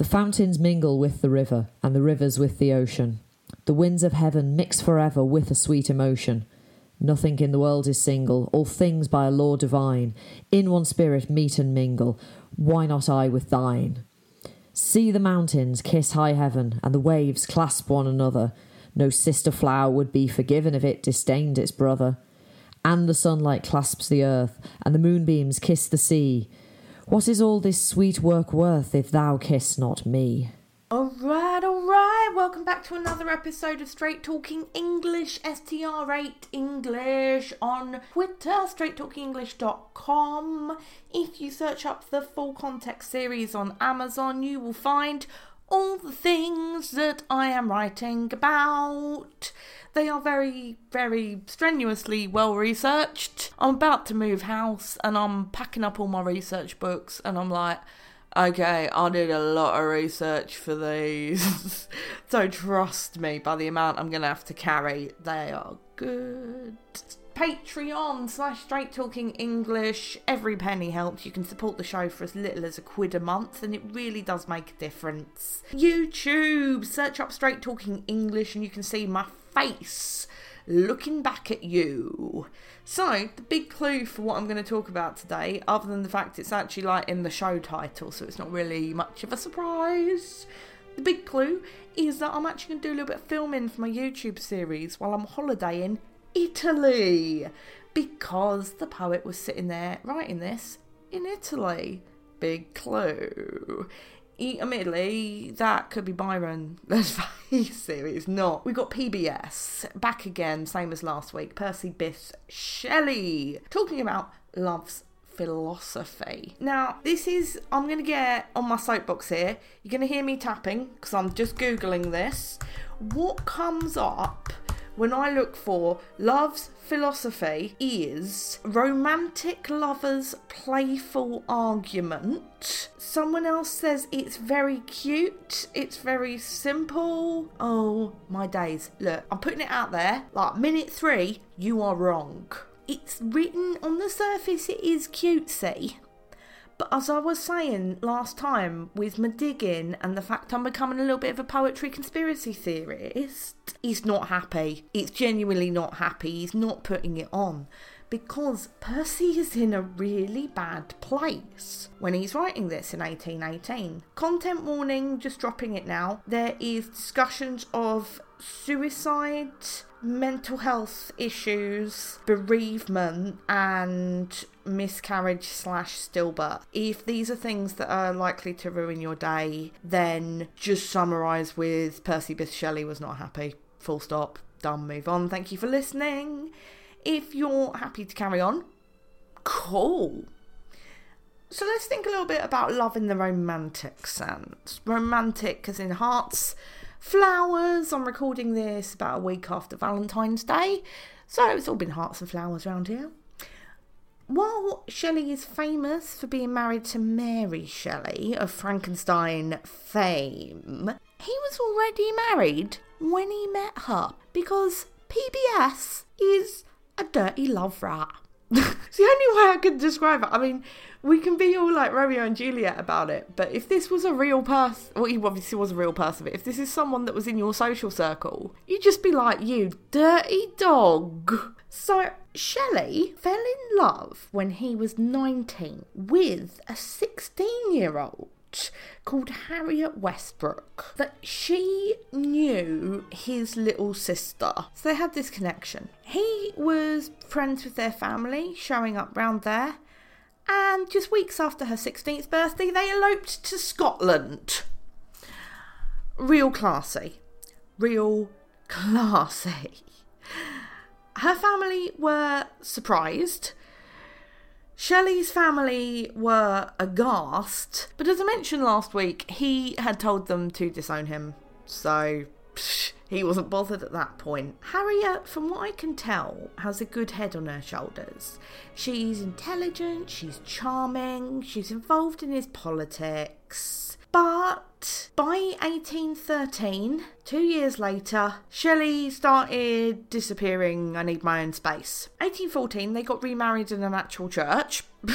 The fountains mingle with the river, and the rivers with the ocean. The winds of heaven mix forever with a sweet emotion. Nothing in the world is single, all things by a law divine. In one spirit meet and mingle. Why not I with thine? See the mountains kiss high heaven, and the waves clasp one another. No sister flower would be forgiven if it disdained its brother. And the sunlight clasps the earth, and the moonbeams kiss the sea. What is all this sweet work worth if thou kiss not me? Alright, alright, welcome back to another episode of Straight Talking English, STR8 English on Twitter, straighttalkingenglish.com. If you search up the full context series on Amazon, you will find all the things that I am writing about. They are very, very strenuously well researched. I'm about to move house and I'm packing up all my research books and I'm like, okay, I did a lot of research for these. so trust me, by the amount I'm going to have to carry, they are good. Patreon slash Straight Talking English. Every penny helps. You can support the show for as little as a quid a month, and it really does make a difference. YouTube, search up Straight Talking English, and you can see my face looking back at you. So, the big clue for what I'm going to talk about today, other than the fact it's actually like in the show title, so it's not really much of a surprise. The big clue is that I'm actually going to do a little bit of filming for my YouTube series while I'm holidaying Italy because the poet was sitting there writing this in Italy. Big clue. Admittedly, that could be Byron. Let's face it, it's not. We got PBS back again, same as last week. Percy Bysshe Shelley talking about love's philosophy. Now, this is, I'm going to get on my soapbox here. You're going to hear me tapping because I'm just Googling this. What comes up when I look for love's philosophy is romantic lovers playful argument. Someone else says it's very cute, it's very simple. Oh my days. Look, I'm putting it out there. Like minute three, you are wrong. It's written on the surface, it is cutesy. But as I was saying last time with my digging and the fact I'm becoming a little bit of a poetry conspiracy theorist, he's not happy. He's genuinely not happy. He's not putting it on because Percy is in a really bad place when he's writing this in 1818. Content warning, just dropping it now. There is discussions of suicide, mental health issues, bereavement, and miscarriage slash stillbirth. If these are things that are likely to ruin your day, then just summarise with Percy Bysshe Shelley was not happy. Full stop. Done. Move on. Thank you for listening. If you're happy to carry on, cool. So let's think a little bit about love in the romantic sense. Romantic as in hearts, flowers. I'm recording this about a week after Valentine's Day, so it's all been hearts and flowers around here. While Shelley is famous for being married to Mary Shelley of Frankenstein fame, he was already married when he met her because PBS is a dirty love rat. It's the only way I could describe it. I mean, we can be all like Romeo and Juliet about it, but if this was a real person, well, he obviously was a real person, but if this is someone that was in your social circle, you'd just be like, you dirty dog. So, Shelley fell in love when he was 19 with a 16 year old called Harriet Westbrook that she knew his little sister. So they had this connection. He was friends with their family, showing up round there, and just weeks after her 16th birthday, they eloped to Scotland. Real classy. Real classy. Her family were surprised. Shelley's family were aghast, but as I mentioned last week, he had told them to disown him, so psh, he wasn't bothered at that point. Harriet, from what I can tell, has a good head on her shoulders. She's intelligent, she's charming, she's involved in his politics. But by 1813, two years later, Shelley started disappearing. I need my own space. 1814, they got remarried in an actual church.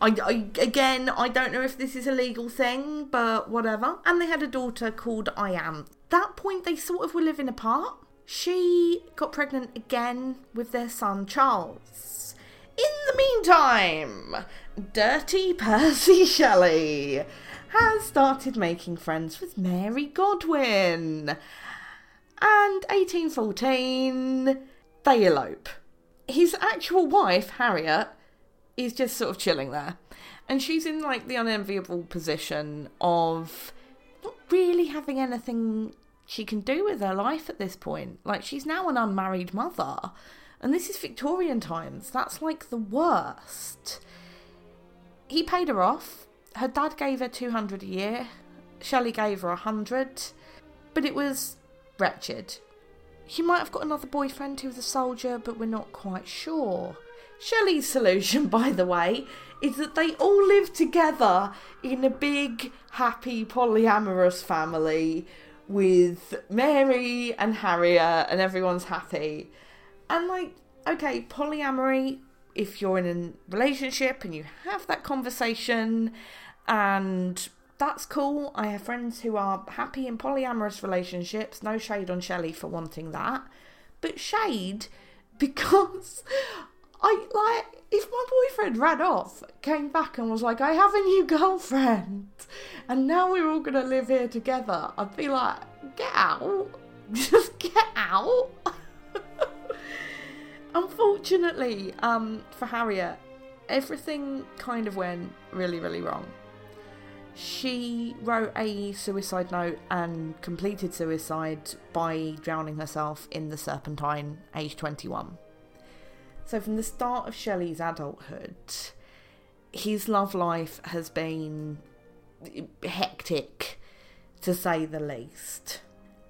I, I, again, I don't know if this is a legal thing, but whatever. And they had a daughter called Ianthe. That point, they sort of were living apart. She got pregnant again with their son Charles. In the meantime, Dirty Percy Shelley has started making friends with Mary Godwin. And 1814, they elope. His actual wife, Harriet, is just sort of chilling there. And she's in like the unenviable position of not really having anything she can do with her life at this point. Like she's now an unmarried mother. And this is Victorian times. That's like the worst. He paid her off. Her dad gave her 200 a year. Shelley gave her 100. But it was wretched. She might have got another boyfriend who was a soldier, but we're not quite sure. Shelley's solution, by the way, is that they all live together in a big, happy, polyamorous family with Mary and Harriet, and everyone's happy. And, like, okay, polyamory, if you're in a relationship and you have that conversation, and that's cool. I have friends who are happy in polyamorous relationships. No shade on Shelley for wanting that. But shade because I like if my boyfriend ran off, came back and was like, I have a new girlfriend and now we're all gonna live here together, I'd be like, get out. Just get out. Unfortunately, um, for Harriet, everything kind of went really, really wrong. She wrote a suicide note and completed suicide by drowning herself in the Serpentine, age 21. So, from the start of Shelley's adulthood, his love life has been hectic, to say the least.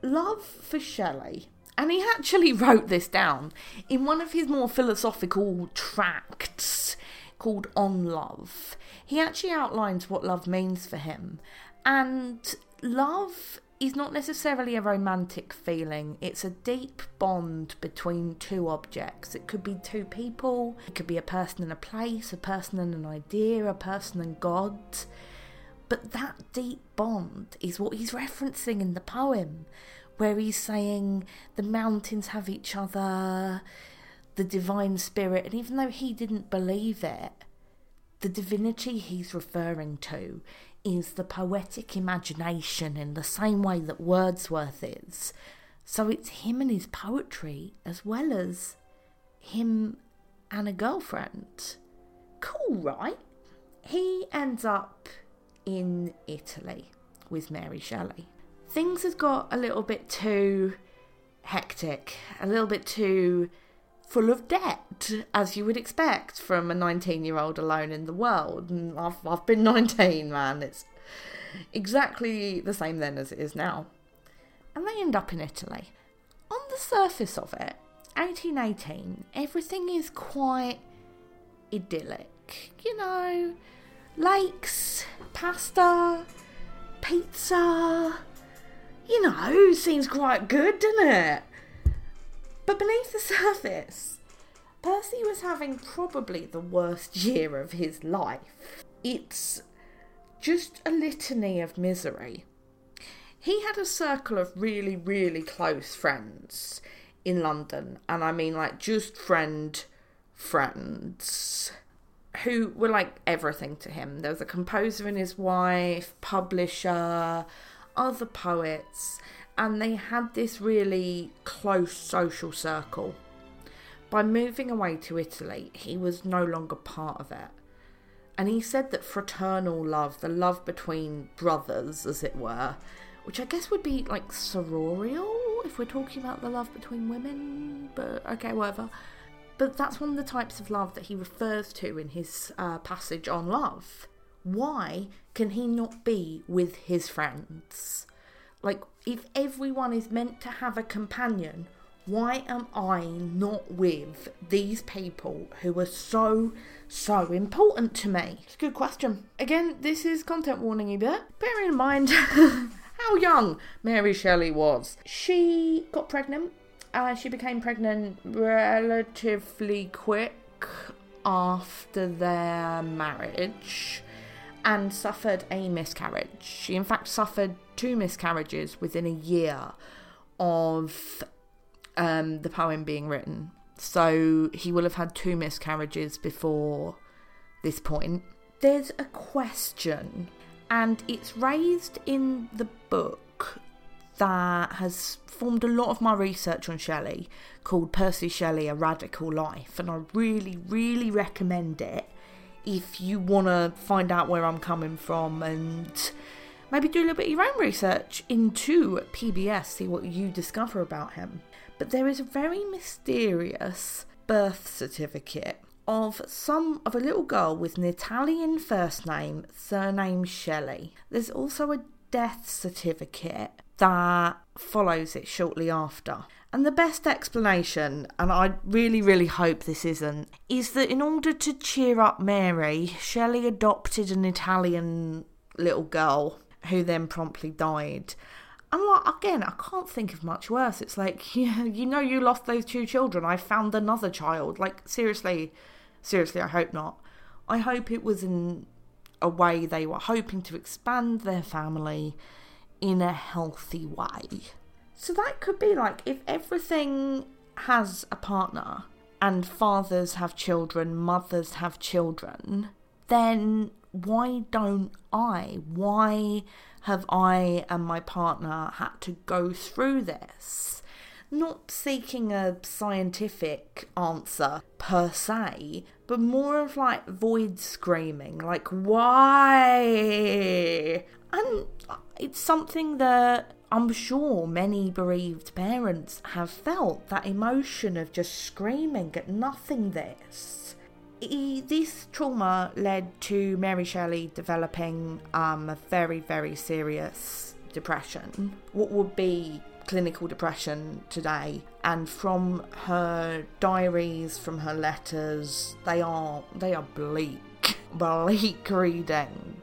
Love for Shelley, and he actually wrote this down in one of his more philosophical tracts called On Love. He actually outlines what love means for him, and love is not necessarily a romantic feeling. It's a deep bond between two objects. It could be two people, it could be a person and a place, a person and an idea, a person and God. But that deep bond is what he's referencing in the poem, where he's saying the mountains have each other, the divine spirit, and even though he didn't believe it, the divinity he's referring to is the poetic imagination in the same way that Wordsworth is. So it's him and his poetry as well as him and a girlfriend. Cool, right? He ends up in Italy with Mary Shelley. Things have got a little bit too hectic, a little bit too full of debt, as you would expect from a 19 year old alone in the world. And I've, I've been 19, man. It's exactly the same then as it is now. And they end up in Italy. On the surface of it, 1818, everything is quite idyllic. You know, lakes, pasta, pizza. You know, seems quite good, doesn't it? But beneath the surface, Percy was having probably the worst year of his life. It's just a litany of misery. He had a circle of really, really close friends in London, and I mean like just friend friends who were like everything to him. There was a composer and his wife, publisher, other poets, and they had this really close social circle. By moving away to Italy, he was no longer part of it. And he said that fraternal love, the love between brothers, as it were, which I guess would be like sororial if we're talking about the love between women, but okay, whatever. But that's one of the types of love that he refers to in his uh, passage on love. Why can he not be with his friends? Like, if everyone is meant to have a companion, Why am I not with these people who are so, so important to me? It's a good question. Again, this is content warning a bit. Bear in mind how young Mary Shelley was. She got pregnant. Uh, she became pregnant relatively quick after their marriage and suffered a miscarriage. She, in fact, suffered two miscarriages within a year of um, the poem being written. So he will have had two miscarriages before this point. There's a question, and it's raised in the book that has formed a lot of my research on Shelley called Percy Shelley A Radical Life, and I really, really recommend it if you want to find out where I'm coming from and maybe do a little bit of your own research into PBS, see what you discover about him. But there is a very mysterious birth certificate of some of a little girl with an Italian first name, surname Shelley. There's also a death certificate that follows it shortly after. And the best explanation, and I really, really hope this isn't, is that in order to cheer up Mary, Shelley adopted an Italian little girl who then promptly died. And like again, I can't think of much worse. It's like, yeah, you know, you lost those two children. I found another child. Like seriously, seriously, I hope not. I hope it was in a way they were hoping to expand their family in a healthy way. So that could be like if everything has a partner and fathers have children, mothers have children, then why don't I? Why have I and my partner had to go through this? Not seeking a scientific answer per se, but more of like void screaming, like, why? And it's something that I'm sure many bereaved parents have felt that emotion of just screaming at nothingness. This trauma led to Mary Shelley developing um, a very, very serious depression. What would be clinical depression today and from her diaries from her letters they are they are bleak bleak reading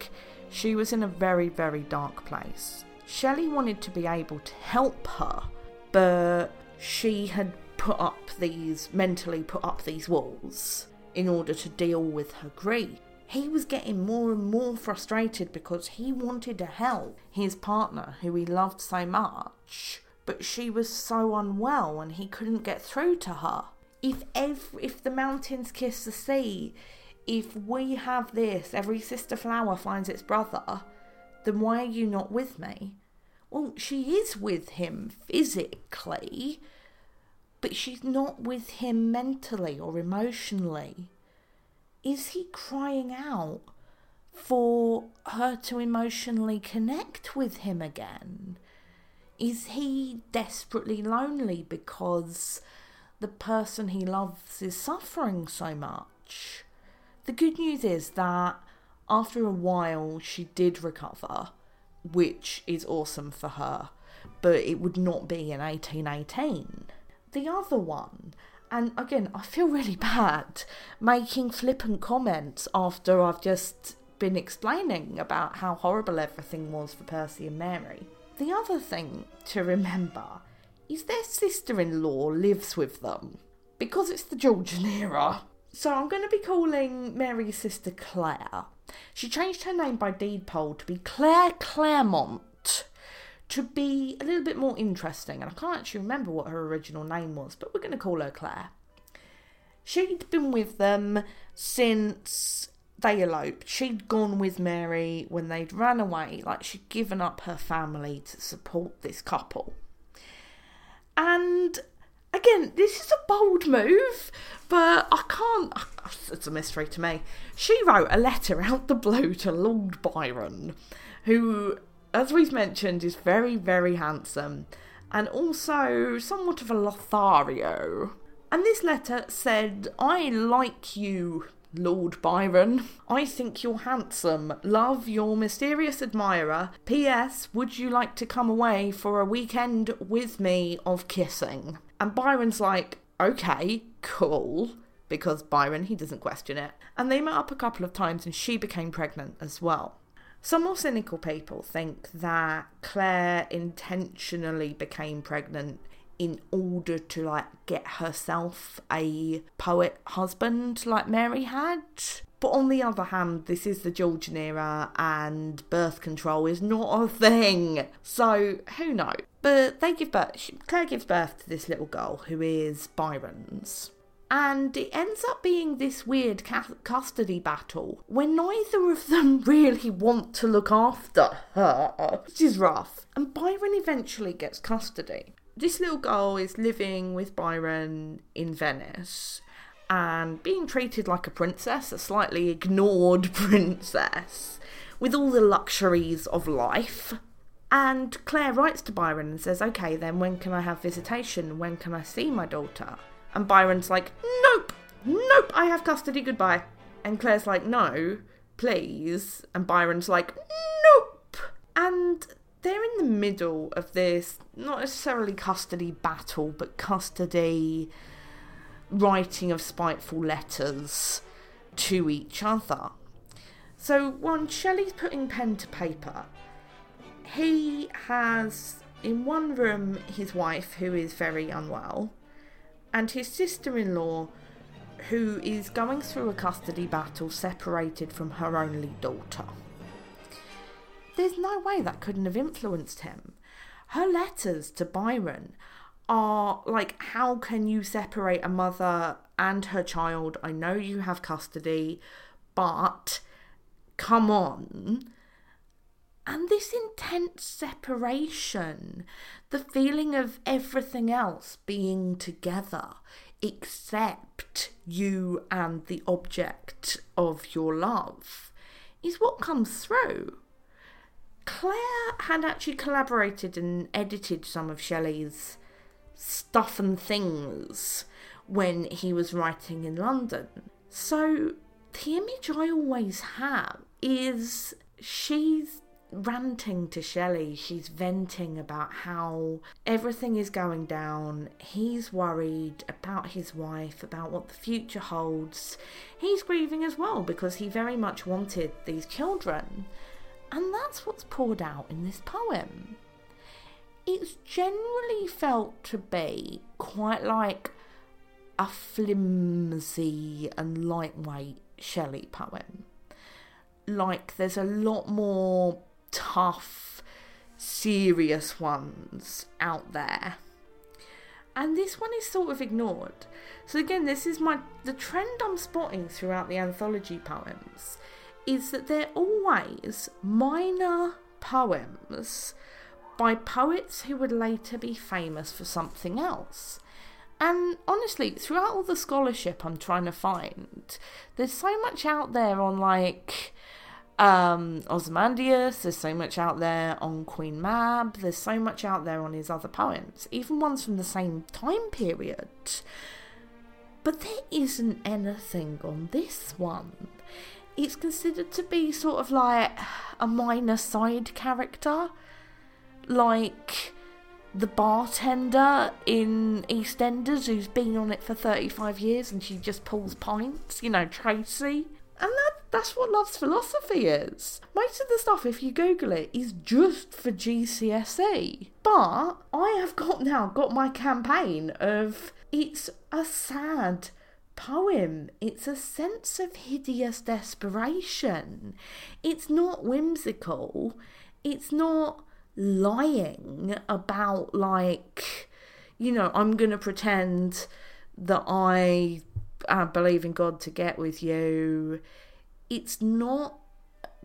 she was in a very, very dark place. Shelley wanted to be able to help her, but she had put up these, mentally put up these walls in order to deal with her grief. He was getting more and more frustrated because he wanted to help his partner, who he loved so much, but she was so unwell and he couldn't get through to her. If ev- if the mountains kiss the sea, if we have this, every sister flower finds its brother, then why are you not with me? Well, she is with him physically, but she's not with him mentally or emotionally. Is he crying out for her to emotionally connect with him again? Is he desperately lonely because the person he loves is suffering so much? The good news is that after a while she did recover, which is awesome for her, but it would not be in 1818. The other one, and again, I feel really bad making flippant comments after I've just been explaining about how horrible everything was for Percy and Mary. The other thing to remember is their sister in law lives with them. Because it's the Georgian era, so I'm going to be calling Mary's sister Claire. She changed her name by deed poll to be Claire Clairmont to be a little bit more interesting. And I can't actually remember what her original name was, but we're going to call her Claire. She'd been with them since they eloped. She'd gone with Mary when they'd ran away, like she'd given up her family to support this couple. And again, this is a bold move, but I can't. It's a mystery to me. She wrote a letter out the blue to Lord Byron, who, as we've mentioned, is very, very handsome and also somewhat of a Lothario. And this letter said, I like you, Lord Byron. I think you're handsome. Love your mysterious admirer. P.S. Would you like to come away for a weekend with me of kissing? And Byron's like, okay, cool. Because Byron, he doesn't question it. And they met up a couple of times and she became pregnant as well. Some more cynical people think that Claire intentionally became pregnant in order to like get herself a poet husband like Mary had. But on the other hand, this is the Georgian era and birth control is not a thing. So who knows? But they give birth, Claire gives birth to this little girl who is Byron's. And it ends up being this weird custody battle when neither of them really want to look after her, which is rough. And Byron eventually gets custody this little girl is living with Byron in Venice and being treated like a princess, a slightly ignored princess, with all the luxuries of life. And Claire writes to Byron and says, Okay, then when can I have visitation? When can I see my daughter? And Byron's like, Nope, nope, I have custody, goodbye. And Claire's like, No, please. And Byron's like, Nope. And they're in the middle of this, not necessarily custody battle, but custody writing of spiteful letters to each other. So when Shelley's putting pen to paper, he has in one room his wife, who is very unwell, and his sister in law, who is going through a custody battle separated from her only daughter there's no way that couldn't have influenced him. Her letters to Byron are like, how can you separate a mother and her child? I know you have custody, but come on. And this intense separation, the feeling of everything else being together except you and the object of your love, is what comes through. Claire had actually collaborated and edited some of Shelley's stuff and things when he was writing in London. So the image I always have is she's ranting to Shelley. She's venting about how everything is going down. He's worried about his wife, about what the future holds. He's grieving as well because he very much wanted these children. And that's what's poured out in this poem. It's generally felt to be quite like a flimsy and lightweight Shelley poem. Like there's a lot more tough, serious ones out there. And this one is sort of ignored. So again, this is my the trend I'm spotting throughout the anthology poems is that they're always minor poems by poets who would later be famous for something else. And honestly, throughout all the scholarship I'm trying to find, there's so much out there on like um, Ozymandias, there's so much out there on Queen Mab, there's so much out there on his other poems, even ones from the same time period. But there isn't anything on this one it's considered to be sort of like a minor side character, like the bartender in EastEnders who's been on it for 35 years and she just pulls pints, you know, Tracy. And that, that's what Love's Philosophy is. Most of the stuff, if you Google it, is just for GCSE. But I have got now got my campaign of it's a sad poem. It's a sense of hideous desperation. It's not whimsical. It's not lying about, like, you know, I'm to pretend that I uh, believe in God to get with you. It's not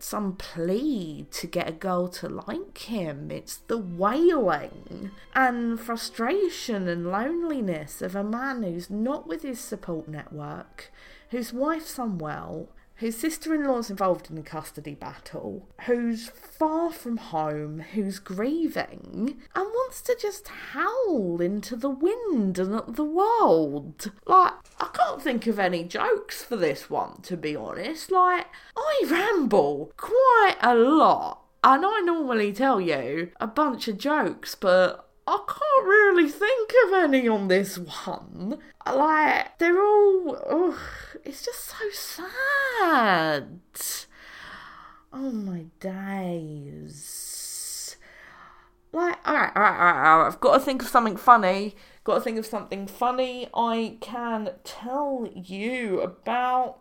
some plea to get a girl to like him. It's the wailing and frustration and loneliness of a man who's not with his support network, whose wife's unwell, whose sister in law's involved in a custody battle, who's far from home, who's grieving, and wants to just howl into the wind and at the world. Like, I can't think of any jokes for this one, to be honest. Like, I ramble quite a lot. And I normally tell you a bunch of jokes, but I can't really think of any on this one. Like, they're all. Ugh, it's just so sad. Oh my days. Like, alright, alright, alright, alright. I've got to think of something funny. Got to think of something funny I can tell you about.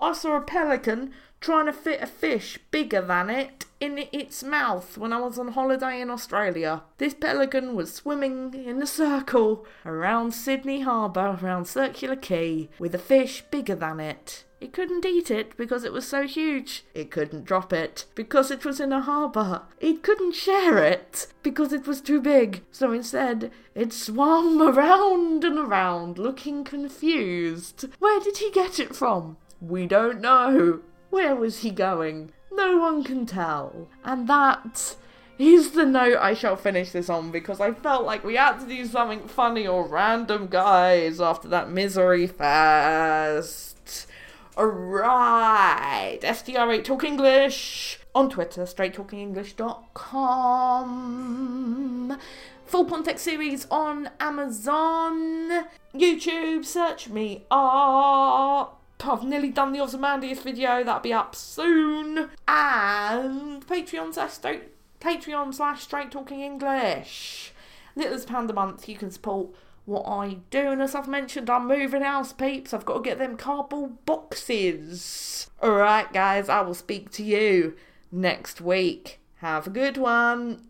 I saw a pelican trying to fit a fish bigger than it in its mouth when I was on holiday in Australia. This pelican was swimming in a circle around Sydney Harbour, around Circular Quay, with a fish bigger than it. It couldn't eat it because it was so huge. It couldn't drop it because it was in a harbour. It couldn't share it because it was too big. So instead, it swam around and around looking confused. Where did he get it from? We don't know. Where was he going? No one can tell. And that is the note I shall finish this on because I felt like we had to do something funny or random, guys, after that misery fest. Alright, STR8 Talk English on Twitter, straighttalkingenglish.com. Full Context series on Amazon, YouTube, search me up. I've nearly done the Ozymandias video, that'll be up soon. And Patreon slash straight, Patreon slash straight talking English. Little as pound a month, you can support what I do. And as I've mentioned, I'm moving house, peeps. I've got to get them cardboard boxes. Alright, guys, I will speak to you next week. Have a good one.